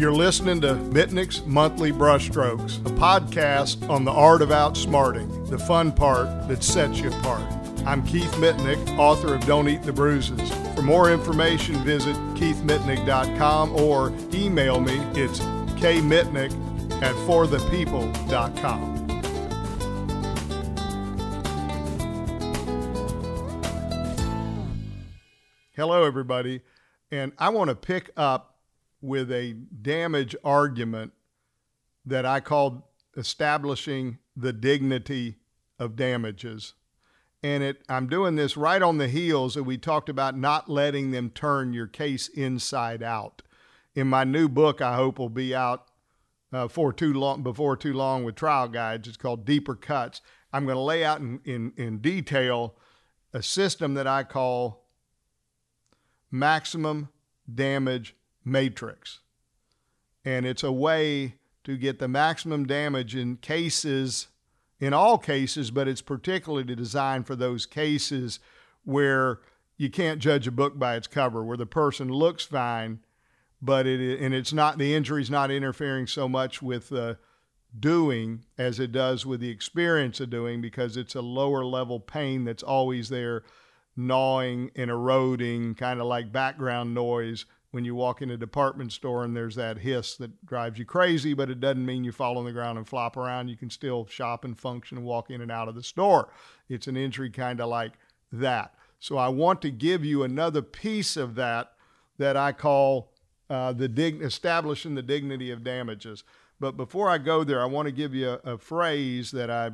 You're listening to Mitnick's Monthly Brushstrokes, a podcast on the art of outsmarting, the fun part that sets you apart. I'm Keith Mitnick, author of Don't Eat the Bruises. For more information, visit keithmitnick.com or email me. It's kmitnick at forthepeople.com. Hello, everybody. And I want to pick up with a damage argument that I called establishing the dignity of damages. And it, I'm doing this right on the heels that we talked about not letting them turn your case inside out. In my new book, I hope will be out uh, for too long before too long with trial guides. It's called Deeper Cuts. I'm going to lay out in, in, in detail a system that I call maximum damage matrix. And it's a way to get the maximum damage in cases, in all cases, but it's particularly designed for those cases where you can't judge a book by its cover, where the person looks fine, but it and it's not the injury's not interfering so much with the doing as it does with the experience of doing because it's a lower level pain that's always there gnawing and eroding, kind of like background noise when you walk in a department store and there's that hiss that drives you crazy, but it doesn't mean you fall on the ground and flop around. You can still shop and function and walk in and out of the store. It's an injury kind of like that. So I want to give you another piece of that that I call uh, the dig- establishing the dignity of damages. But before I go there, I want to give you a, a phrase that I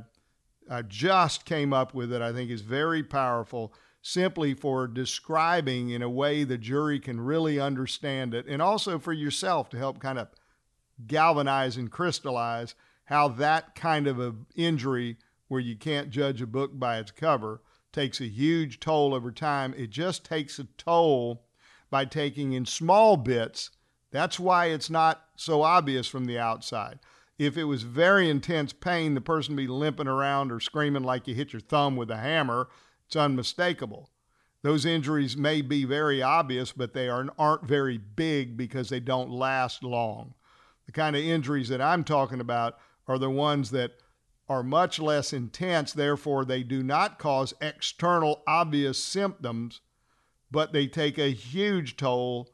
I just came up with that I think is very powerful simply for describing in a way the jury can really understand it, and also for yourself to help kind of galvanize and crystallize how that kind of an injury where you can't judge a book by its cover takes a huge toll over time. It just takes a toll by taking in small bits. That's why it's not so obvious from the outside. If it was very intense pain, the person would be limping around or screaming like you hit your thumb with a hammer it's unmistakable. Those injuries may be very obvious, but they are, aren't very big because they don't last long. The kind of injuries that I'm talking about are the ones that are much less intense, therefore, they do not cause external obvious symptoms, but they take a huge toll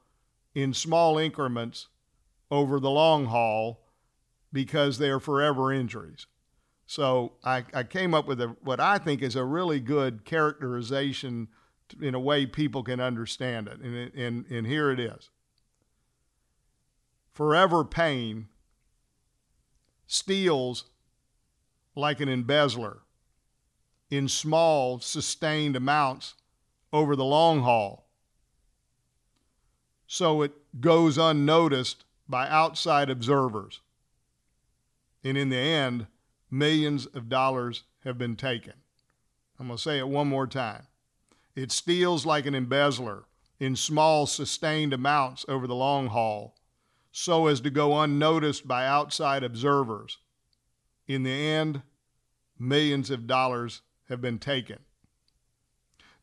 in small increments over the long haul because they are forever injuries. So I, I came up with a, what I think is a really good characterization in a way people can understand it. And, and, and here it is Forever pain steals like an embezzler in small, sustained amounts over the long haul. So it goes unnoticed by outside observers. And in the end, millions of dollars have been taken. I'm going to say it one more time. It steals like an embezzler in small, sustained amounts over the long haul so as to go unnoticed by outside observers. In the end, millions of dollars have been taken.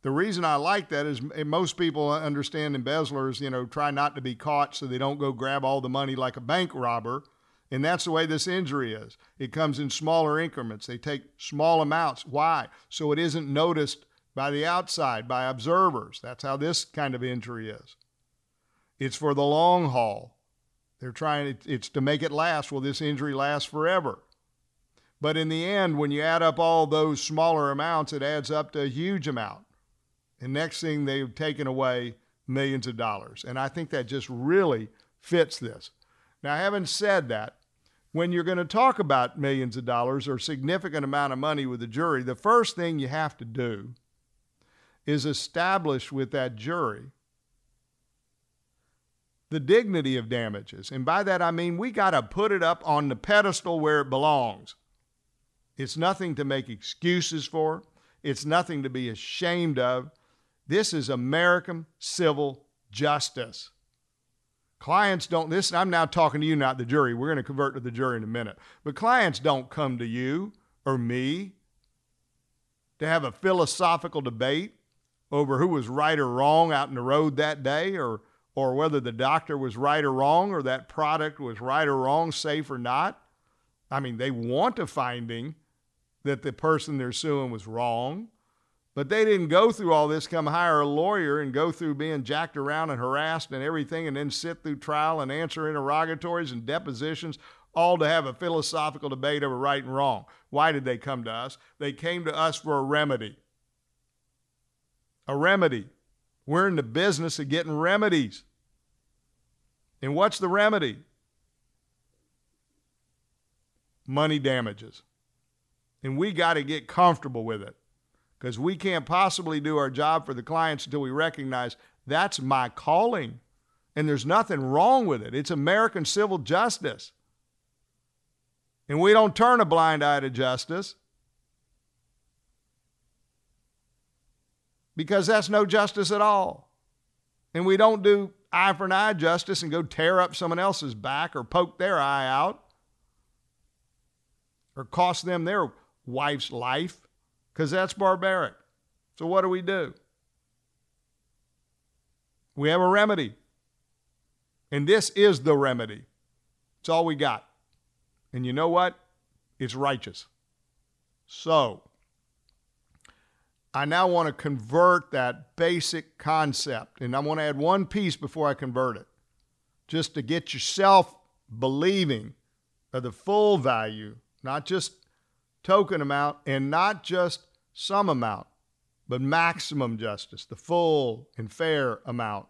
The reason I like that is eh, most people understand embezzlers, you know, try not to be caught so they don't go grab all the money like a bank robber and that's the way this injury is. It comes in smaller increments. They take small amounts. Why? So it isn't noticed by the outside, by observers. That's how this kind of injury is. It's for the long haul. They're trying, it's to make it last. Will this injury last forever? But in the end, when you add up all those smaller amounts, it adds up to a huge amount. And next thing, they've taken away millions of dollars. And I think that just really fits this. Now, having said that, when you're going to talk about millions of dollars or significant amount of money with the jury, the first thing you have to do is establish with that jury the dignity of damages. And by that I mean we got to put it up on the pedestal where it belongs. It's nothing to make excuses for, it's nothing to be ashamed of. This is American civil justice. Clients don't, this, I'm now talking to you, not the jury. We're going to convert to the jury in a minute. But clients don't come to you or me to have a philosophical debate over who was right or wrong out in the road that day or, or whether the doctor was right or wrong, or that product was right or wrong, safe or not. I mean, they want a finding that the person they're suing was wrong, but they didn't go through all this, come hire a lawyer and go through being jacked around and harassed and everything, and then sit through trial and answer interrogatories and depositions, all to have a philosophical debate over right and wrong. Why did they come to us? They came to us for a remedy. A remedy. We're in the business of getting remedies. And what's the remedy? Money damages. And we got to get comfortable with it because we can't possibly do our job for the clients until we recognize that's my calling. And there's nothing wrong with it. It's American civil justice. And we don't turn a blind eye to justice because that's no justice at all. And we don't do eye for an eye justice and go tear up someone else's back or poke their eye out or cost them their wife's life because that's barbaric. So, what do we do? We have a remedy. And this is the remedy. It's all we got. And you know what? It's righteous. So, I now want to convert that basic concept. And I want to add one piece before I convert it, just to get yourself believing of the full value, not just token amount and not just some amount, but maximum justice, the full and fair amount.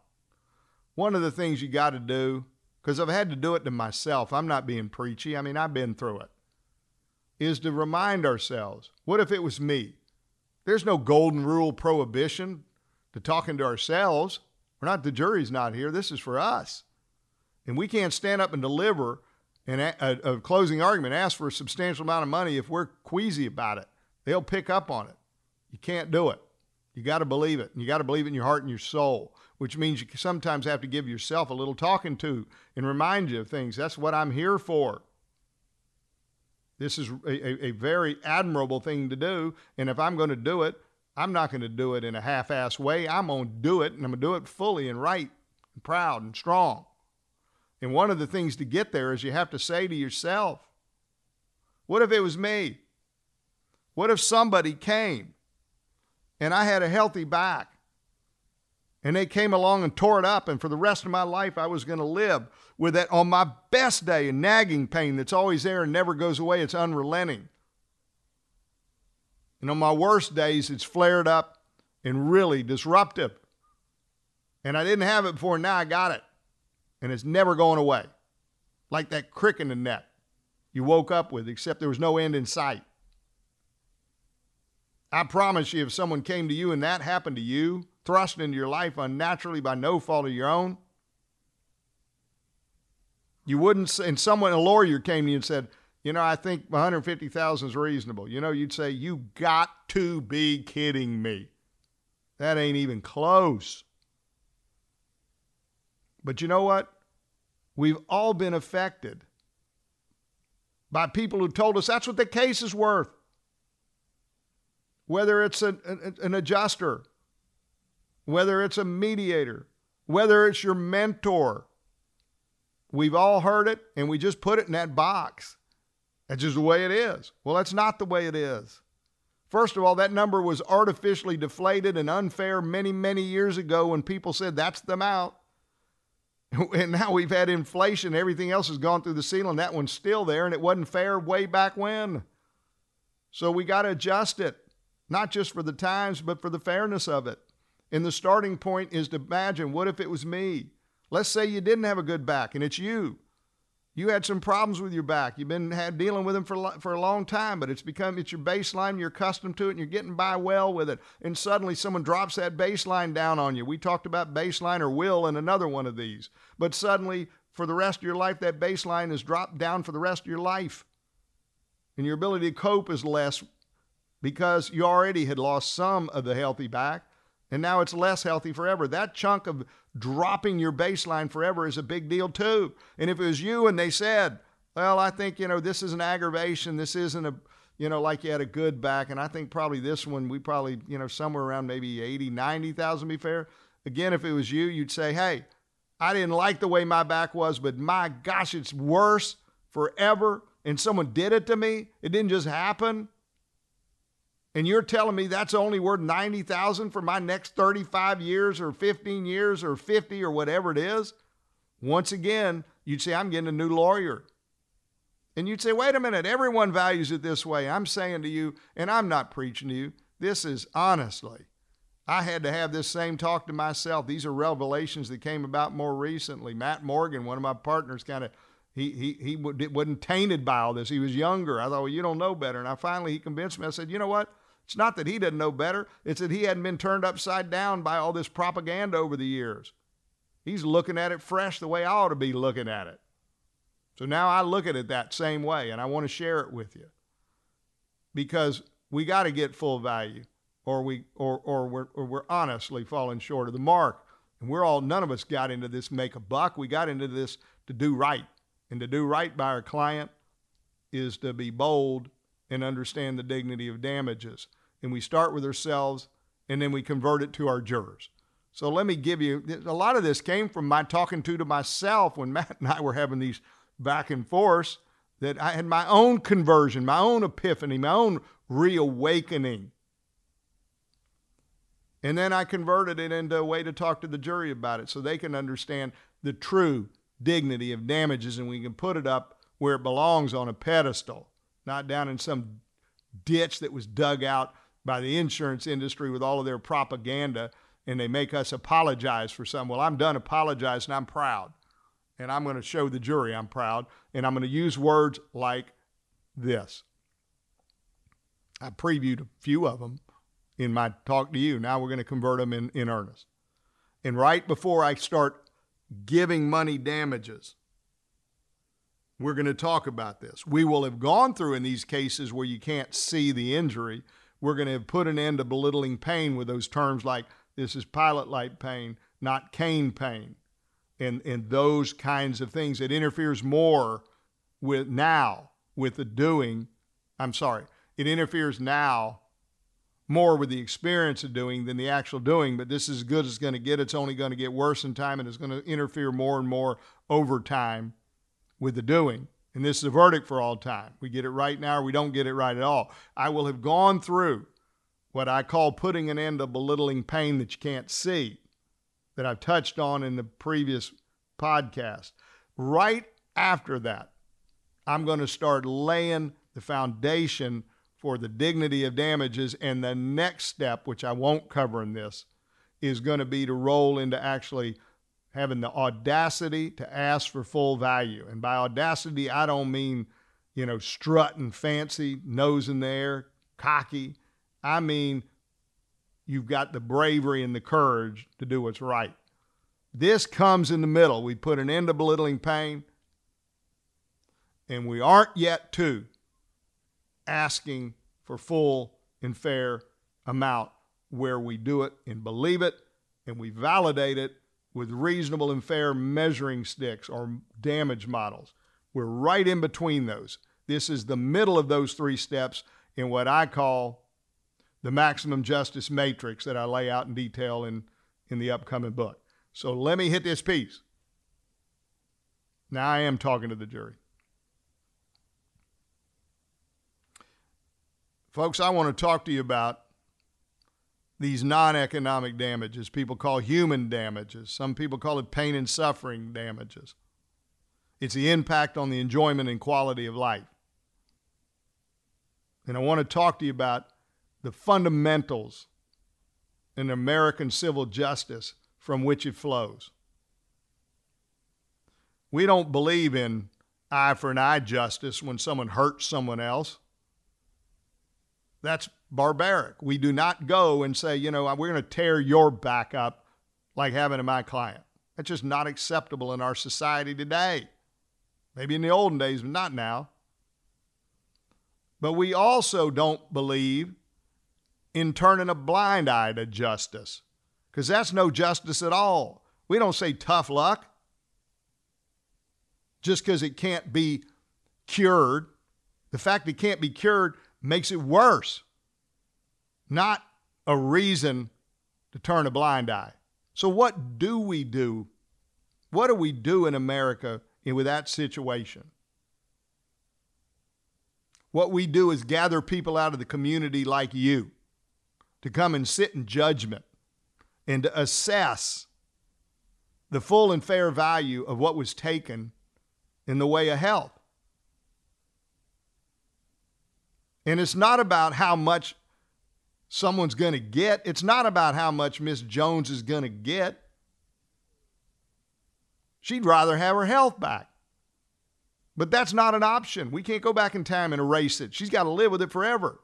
One of the things you got to do, because I've had to do it to myself, I'm not being preachy, I mean, I've been through it, is to remind ourselves what if it was me? There's no golden rule prohibition to talking to ourselves. We're not, the jury's not here. This is for us. And we can't stand up and deliver and a, a, closing argument, ask for a substantial amount of money if we're queasy about it. They'll pick up on it. You can't do it. You got to believe it. And you got to believe it in your heart and your soul, which means you sometimes have to give yourself a little talking to and remind you of things. That's what I'm here for. This is a, a very admirable thing to do. And if I'm going to do it, I'm not going to do it in a half ass way. I'm going to do it and I'm going to do it fully and right and proud and strong. And one of the things to get there is you have to say to yourself, what if it was me? What if somebody came and I had a healthy back and they came along and tore it up, and for the rest of my life I was going to live with that on my best day, a nagging pain that's always there and never goes away? It's unrelenting. And on my worst days, it's flared up and really disruptive. And I didn't have it before, now I got it and it's never going away. Like that crick in the net you woke up with, except there was no end in sight. I promise you, if someone came to you and that happened to you, thrust into your life unnaturally by no fault of your own, you wouldn't, and someone, a lawyer came to you and said, you know, I think 150,000 is reasonable. You know, you'd say, you got to be kidding me. That ain't even close. But you know what? We've all been affected by people who told us that's what the case is worth. Whether it's an, an adjuster, whether it's a mediator, whether it's your mentor. We've all heard it and we just put it in that box. That's just the way it is. Well, that's not the way it is. First of all, that number was artificially deflated and unfair many, many years ago when people said that's the amount. And now we've had inflation, everything else has gone through the ceiling. That one's still there, and it wasn't fair way back when. So we got to adjust it, not just for the times, but for the fairness of it. And the starting point is to imagine what if it was me? Let's say you didn't have a good back and it's you. You had some problems with your back. You've been had, dealing with them for, for a long time, but it's become it's your baseline. You're accustomed to it, and you're getting by well with it. And suddenly, someone drops that baseline down on you. We talked about baseline or will in another one of these. But suddenly, for the rest of your life, that baseline is dropped down for the rest of your life, and your ability to cope is less because you already had lost some of the healthy back, and now it's less healthy forever. That chunk of dropping your baseline forever is a big deal too. And if it was you and they said, well, I think, you know, this is an aggravation, this isn't a, you know, like you had a good back, and I think probably this one, we probably, you know, somewhere around maybe 80, 90,000 be fair. Again, if it was you, you'd say, hey, I didn't like the way my back was, but my gosh, it's worse forever. And someone did it to me. It didn't just happen. And you're telling me that's only worth 90,000 for my next 35 years or 15 years or 50 or whatever it is? Once again, you'd say, I'm getting a new lawyer. And you'd say, wait a minute, everyone values it this way. I'm saying to you, and I'm not preaching to you, this is honestly, I had to have this same talk to myself. These are revelations that came about more recently. Matt Morgan, one of my partners, kind of he he he wasn't tainted by all this. He was younger. I thought, well, you don't know better. And I finally he convinced me. I said, you know what? It's not that he didn't know better. It's that he hadn't been turned upside down by all this propaganda over the years. He's looking at it fresh the way I ought to be looking at it. So now I look at it that same way, and I want to share it with you because we got to get full value, or we or or we're or we're honestly falling short of the mark. And we're all none of us got into this make a buck. We got into this to do right, and to do right by our client is to be bold and understand the dignity of damages. And we start with ourselves, and then we convert it to our jurors. So let me give you a lot of this came from my talking to to myself when Matt and I were having these back and forth that I had my own conversion, my own epiphany, my own reawakening. And then I converted it into a way to talk to the jury about it so they can understand the true dignity of damages and we can put it up where it belongs on a pedestal, not down in some ditch that was dug out by the insurance industry with all of their propaganda and they make us apologize for something. Well, I'm done apologizing. I'm proud and I'm going to show the jury I'm proud, and I'm going to use words like this. I previewed a few of them in my talk to you. Now we're going to convert them in, in earnest. And right before I start giving money damages, we're going to talk about this. We will have gone through in these cases where you can't see the injury. We're going to put an end to belittling pain with those terms like this is pilot light pain, not cane pain and, and those kinds of things. It interferes more with now with the doing. I'm sorry, it interferes now more with the experience of doing than the actual doing, but this is as good as it's going to get. It's only going to get worse in time and it's going to interfere more and more over time with the doing. And this is a verdict for all time. We get it right now or we don't get it right at all. I will have gone through what I call putting an end to belittling pain that you can't see that I've touched on in the previous podcast. Right after that, I'm going to start laying the foundation for the dignity of damages. And the next step, which I won't cover in this, is going to be to roll into actually having the audacity to ask for full value. And by audacity, I don't mean, you know, strutting fancy, nose in the air, cocky. I mean you've got the bravery and the courage to do what's right. This comes in the middle. We put an end to belittling pain, and we aren't yet to asking for full and fair amount where we do it and believe it and we validate it with reasonable and fair measuring sticks or damage models. We're right in between those. This is the middle of those three steps in what I call the maximum justice matrix that I lay out in detail in, in the upcoming book. So let me hit this piece. Now I am talking to the jury. Folks, I want to talk to you about these non economic damages. People call human damages. Some people call it pain and suffering damages. It's the impact on the enjoyment and quality of life. And I want to talk to you about the fundamentals in American civil justice from which it flows. We don't believe in eye for an eye justice when someone hurts someone else. That's barbaric. We do not go and say, you know, we're going to tear your back up like happened to my client. That's just not acceptable in our society today. Maybe in the olden days, but not now. But we also don't believe in turning a blind eye to justice because that's no justice at all. We don't say tough luck just because it can't be cured. The fact it can't be cured makes it worse, not a reason to turn a blind eye. So, what do we do What do we do in America with that situation? What we do is gather people out of the community like you to come and sit in judgment and to assess the full and fair value of what was taken in the way of health. And it's not about how much someone's going to get, it's not about how much Miss Jones is going to get. She'd rather have her health back. But that's not an option. We can't go back in time and erase it. She's got to live with it forever.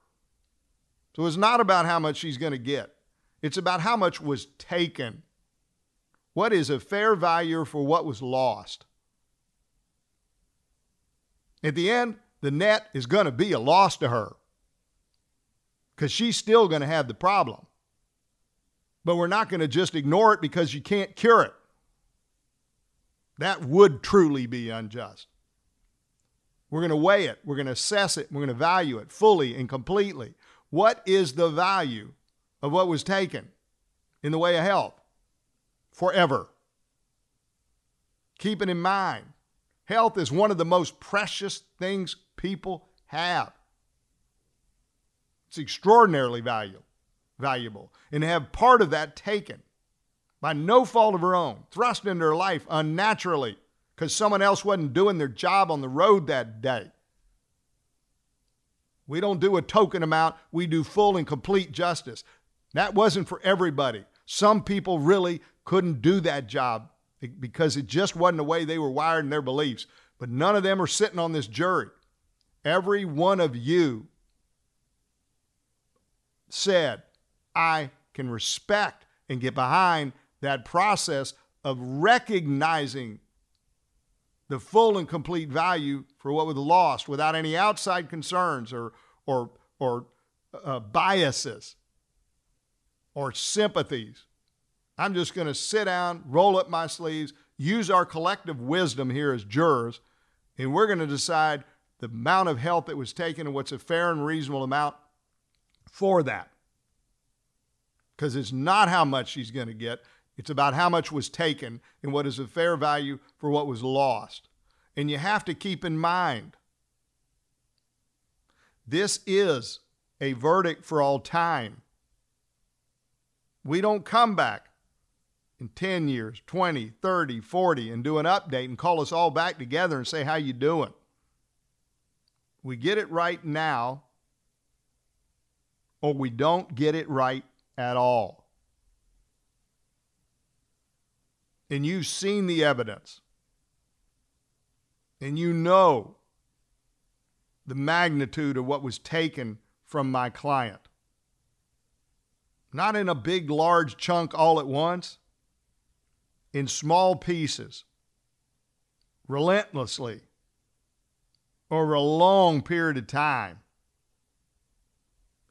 So it's not about how much she's going to get, it's about how much was taken. What is a fair value for what was lost? At the end, the net is going to be a loss to her because she's still going to have the problem. But we're not going to just ignore it because you can't cure it. That would truly be unjust. We're going to weigh it, we're going to assess it, we're going to value it fully and completely. What is the value of what was taken in the way of health forever? Keep it in mind. Health is one of the most precious things people have. It's extraordinarily valuable, valuable. And to have part of that taken by no fault of her own, thrust into her life unnaturally because someone else wasn't doing their job on the road that day. We don't do a token amount, we do full and complete justice. That wasn't for everybody. Some people really couldn't do that job because it just wasn't the way they were wired in their beliefs. But none of them are sitting on this jury. Every one of you said, I can respect and get behind that process of recognizing the full and complete value for what was lost without any outside concerns or, or, or uh, biases or sympathies. I'm just going to sit down, roll up my sleeves, use our collective wisdom here as jurors, and we're going to decide the amount of health that was taken and what's a fair and reasonable amount for that. Because it's not how much she's going to get, it's about how much was taken and what is a fair value for what was lost. And you have to keep in mind this is a verdict for all time. We don't come back in 10 years, 20, 30, 40 and do an update and call us all back together and say how you doing. We get it right now or we don't get it right at all. and you've seen the evidence and you know the magnitude of what was taken from my client. Not in a big, large chunk all at once, in small pieces, relentlessly, over a long period of time.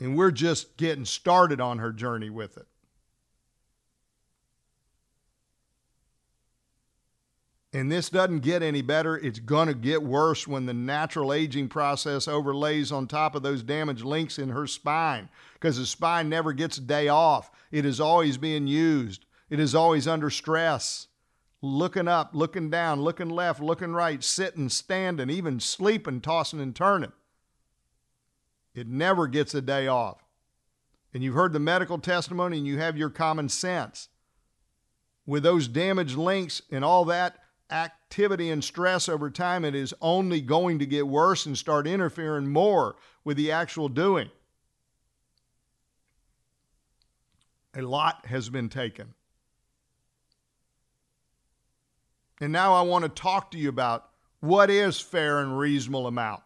And we're just getting started on her journey with it. And this doesn't get any better. It's going to get worse when the natural aging process overlays on top of those damaged links in her spine because the spine never gets a day off. It is always being used, it is always under stress. Looking up, looking down, looking left, looking right, sitting, standing, even sleeping, tossing and turning. It never gets a day off. And you've heard the medical testimony and you have your common sense. With those damaged links and all that, activity and stress over time, it is only going to get worse and start interfering more with the actual doing. A lot has been taken. And now I want to talk to you about what is fair and reasonable amount.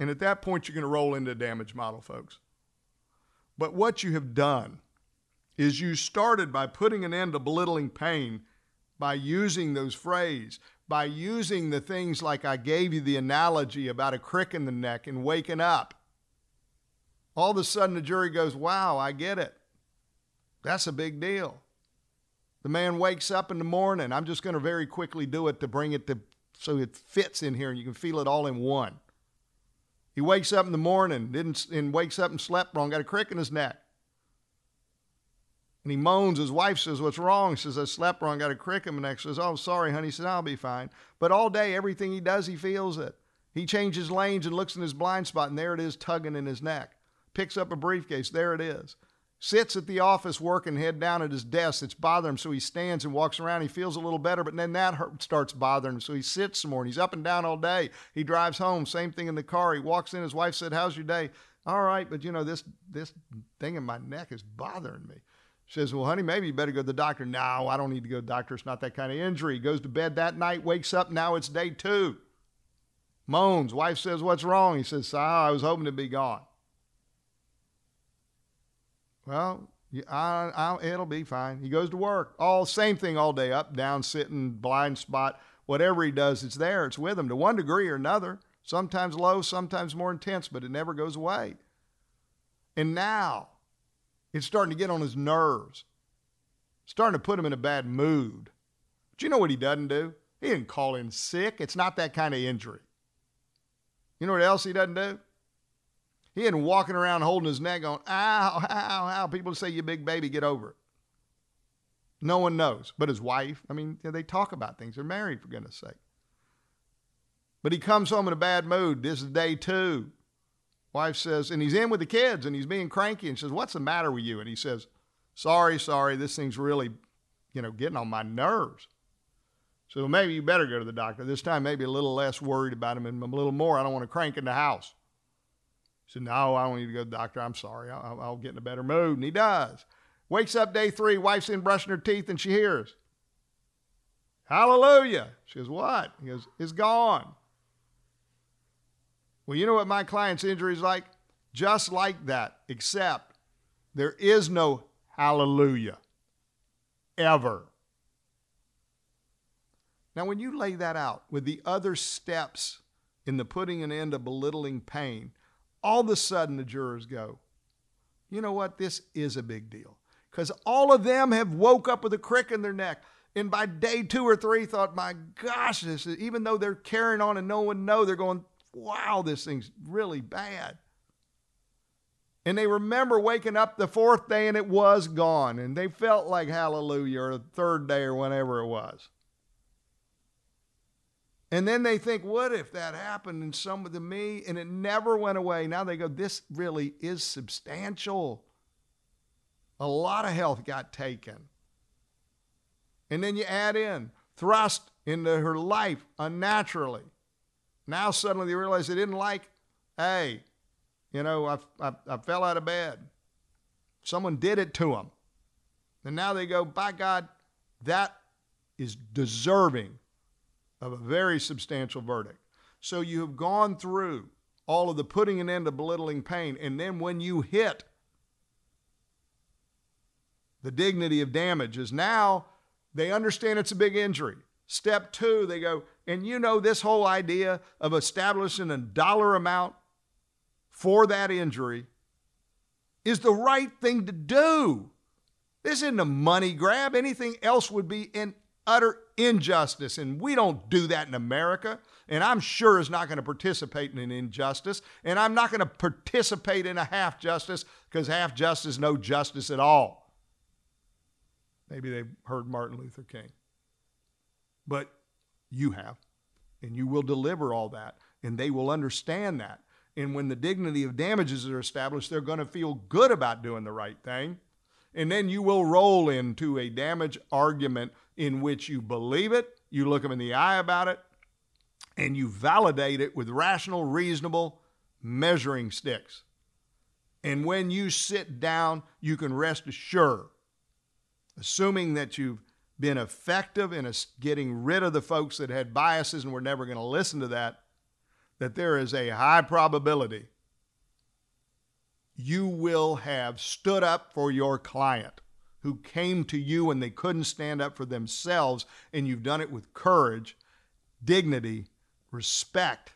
And at that point, you're going to roll into damage model, folks. But what you have done is you started by putting an end to belittling pain by using those phrases, by using the things like I gave you the analogy about a crick in the neck and waking up. All of a sudden, the jury goes, Wow, I get it. That's a big deal. The man wakes up in the morning. I'm just going to very quickly do it to bring it to so it fits in here and you can feel it all in one. He wakes up in the morning, didn't and wakes up and slept wrong, got a crick in his neck And he moans. His wife says, What's wrong? Says, I slept wrong, got a crick in my neck. She says, Oh, sorry, honey. He says, I'll be fine. But all day, everything he does, he feels it. He changes lanes and looks in his blind spot, and there it is tugging in his neck. Picks up a briefcase, there it is. Sits at the office working, head down at his desk. It's bothering him, so he stands and walks around. He feels a little better, but then that hurt, starts bothering him, so he sits some more. And he's up and down all day. He drives home, same thing in the car. He walks in. His wife said, "How's your day?" All right, but you know this this thing in my neck is bothering me. She says, Well, honey, maybe you better go to the doctor. No, I don't need to go to the doctor. It's not that kind of injury. He goes to bed that night, wakes up. Now it's day two. Moans. Wife says, What's wrong? He says, I was hoping to be gone. Well, I, I, it'll be fine. He goes to work. All same thing all day, up, down, sitting, blind spot, whatever he does, it's there. It's with him to one degree or another. Sometimes low, sometimes more intense, but it never goes away. And now it's starting to get on his nerves, starting to put him in a bad mood. But you know what he doesn't do? He didn't call in sick. It's not that kind of injury. You know what else he doesn't do? He isn't walking around holding his neck going, ow, ow, ow. People say, you big baby, get over it. No one knows. But his wife, I mean, they talk about things. They're married, for goodness sake. But he comes home in a bad mood. This is day two. Wife says, and he's in with the kids and he's being cranky and says, What's the matter with you? And he says, Sorry, sorry, this thing's really, you know, getting on my nerves. So maybe you better go to the doctor. This time, maybe a little less worried about him and a little more. I don't want to crank in the house. Said, No, I don't need to go to the doctor. I'm sorry. I'll, I'll get in a better mood. And he does. Wakes up day three, wife's in brushing her teeth, and she hears, Hallelujah. She goes, What? He goes, It's gone. Well, you know what my client's injury is like? Just like that, except there is no hallelujah ever. Now, when you lay that out with the other steps in the putting an end to belittling pain, all of a sudden the jurors go, you know what? This is a big deal. Because all of them have woke up with a crick in their neck. And by day two or three, thought, my gosh, this is, even though they're carrying on and no one know, they're going, wow, this thing's really bad. And they remember waking up the fourth day and it was gone. And they felt like hallelujah or the third day or whenever it was. And then they think, what if that happened in some to me? And it never went away. Now they go, this really is substantial. A lot of health got taken. And then you add in thrust into her life unnaturally. Now suddenly they realize they didn't like, hey, you know, I, I, I fell out of bed. Someone did it to them. And now they go, by God, that is deserving of a very substantial verdict. So you have gone through all of the putting an end to belittling pain. And then when you hit the dignity of damages, now they understand it's a big injury. Step two, they go, and you know, this whole idea of establishing a dollar amount for that injury is the right thing to do. This isn't a money grab. Anything else would be an utter injustice. And we don't do that in America. And I'm sure is not going to participate in an injustice. And I'm not going to participate in a half justice because half justice, is no justice at all. Maybe they've heard Martin Luther King but you have. And you will deliver all that, and they will understand that. And when the dignity of damages are established, they're going to feel good about doing the right thing. And then you will roll into a damage argument in which you believe it, you look them in the eye about it, and you validate it with rational, reasonable measuring sticks. And when you sit down, you can rest assured, assuming that you've been effective in getting rid of the folks that had biases and were never going to listen to that, that there is a high probability you will have stood up for your client who came to you and they couldn't stand up for themselves, and you've done it with courage, dignity, respect,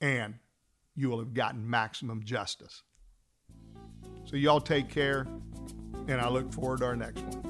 and you will have gotten maximum justice. So, y'all take care and I look forward to our next one.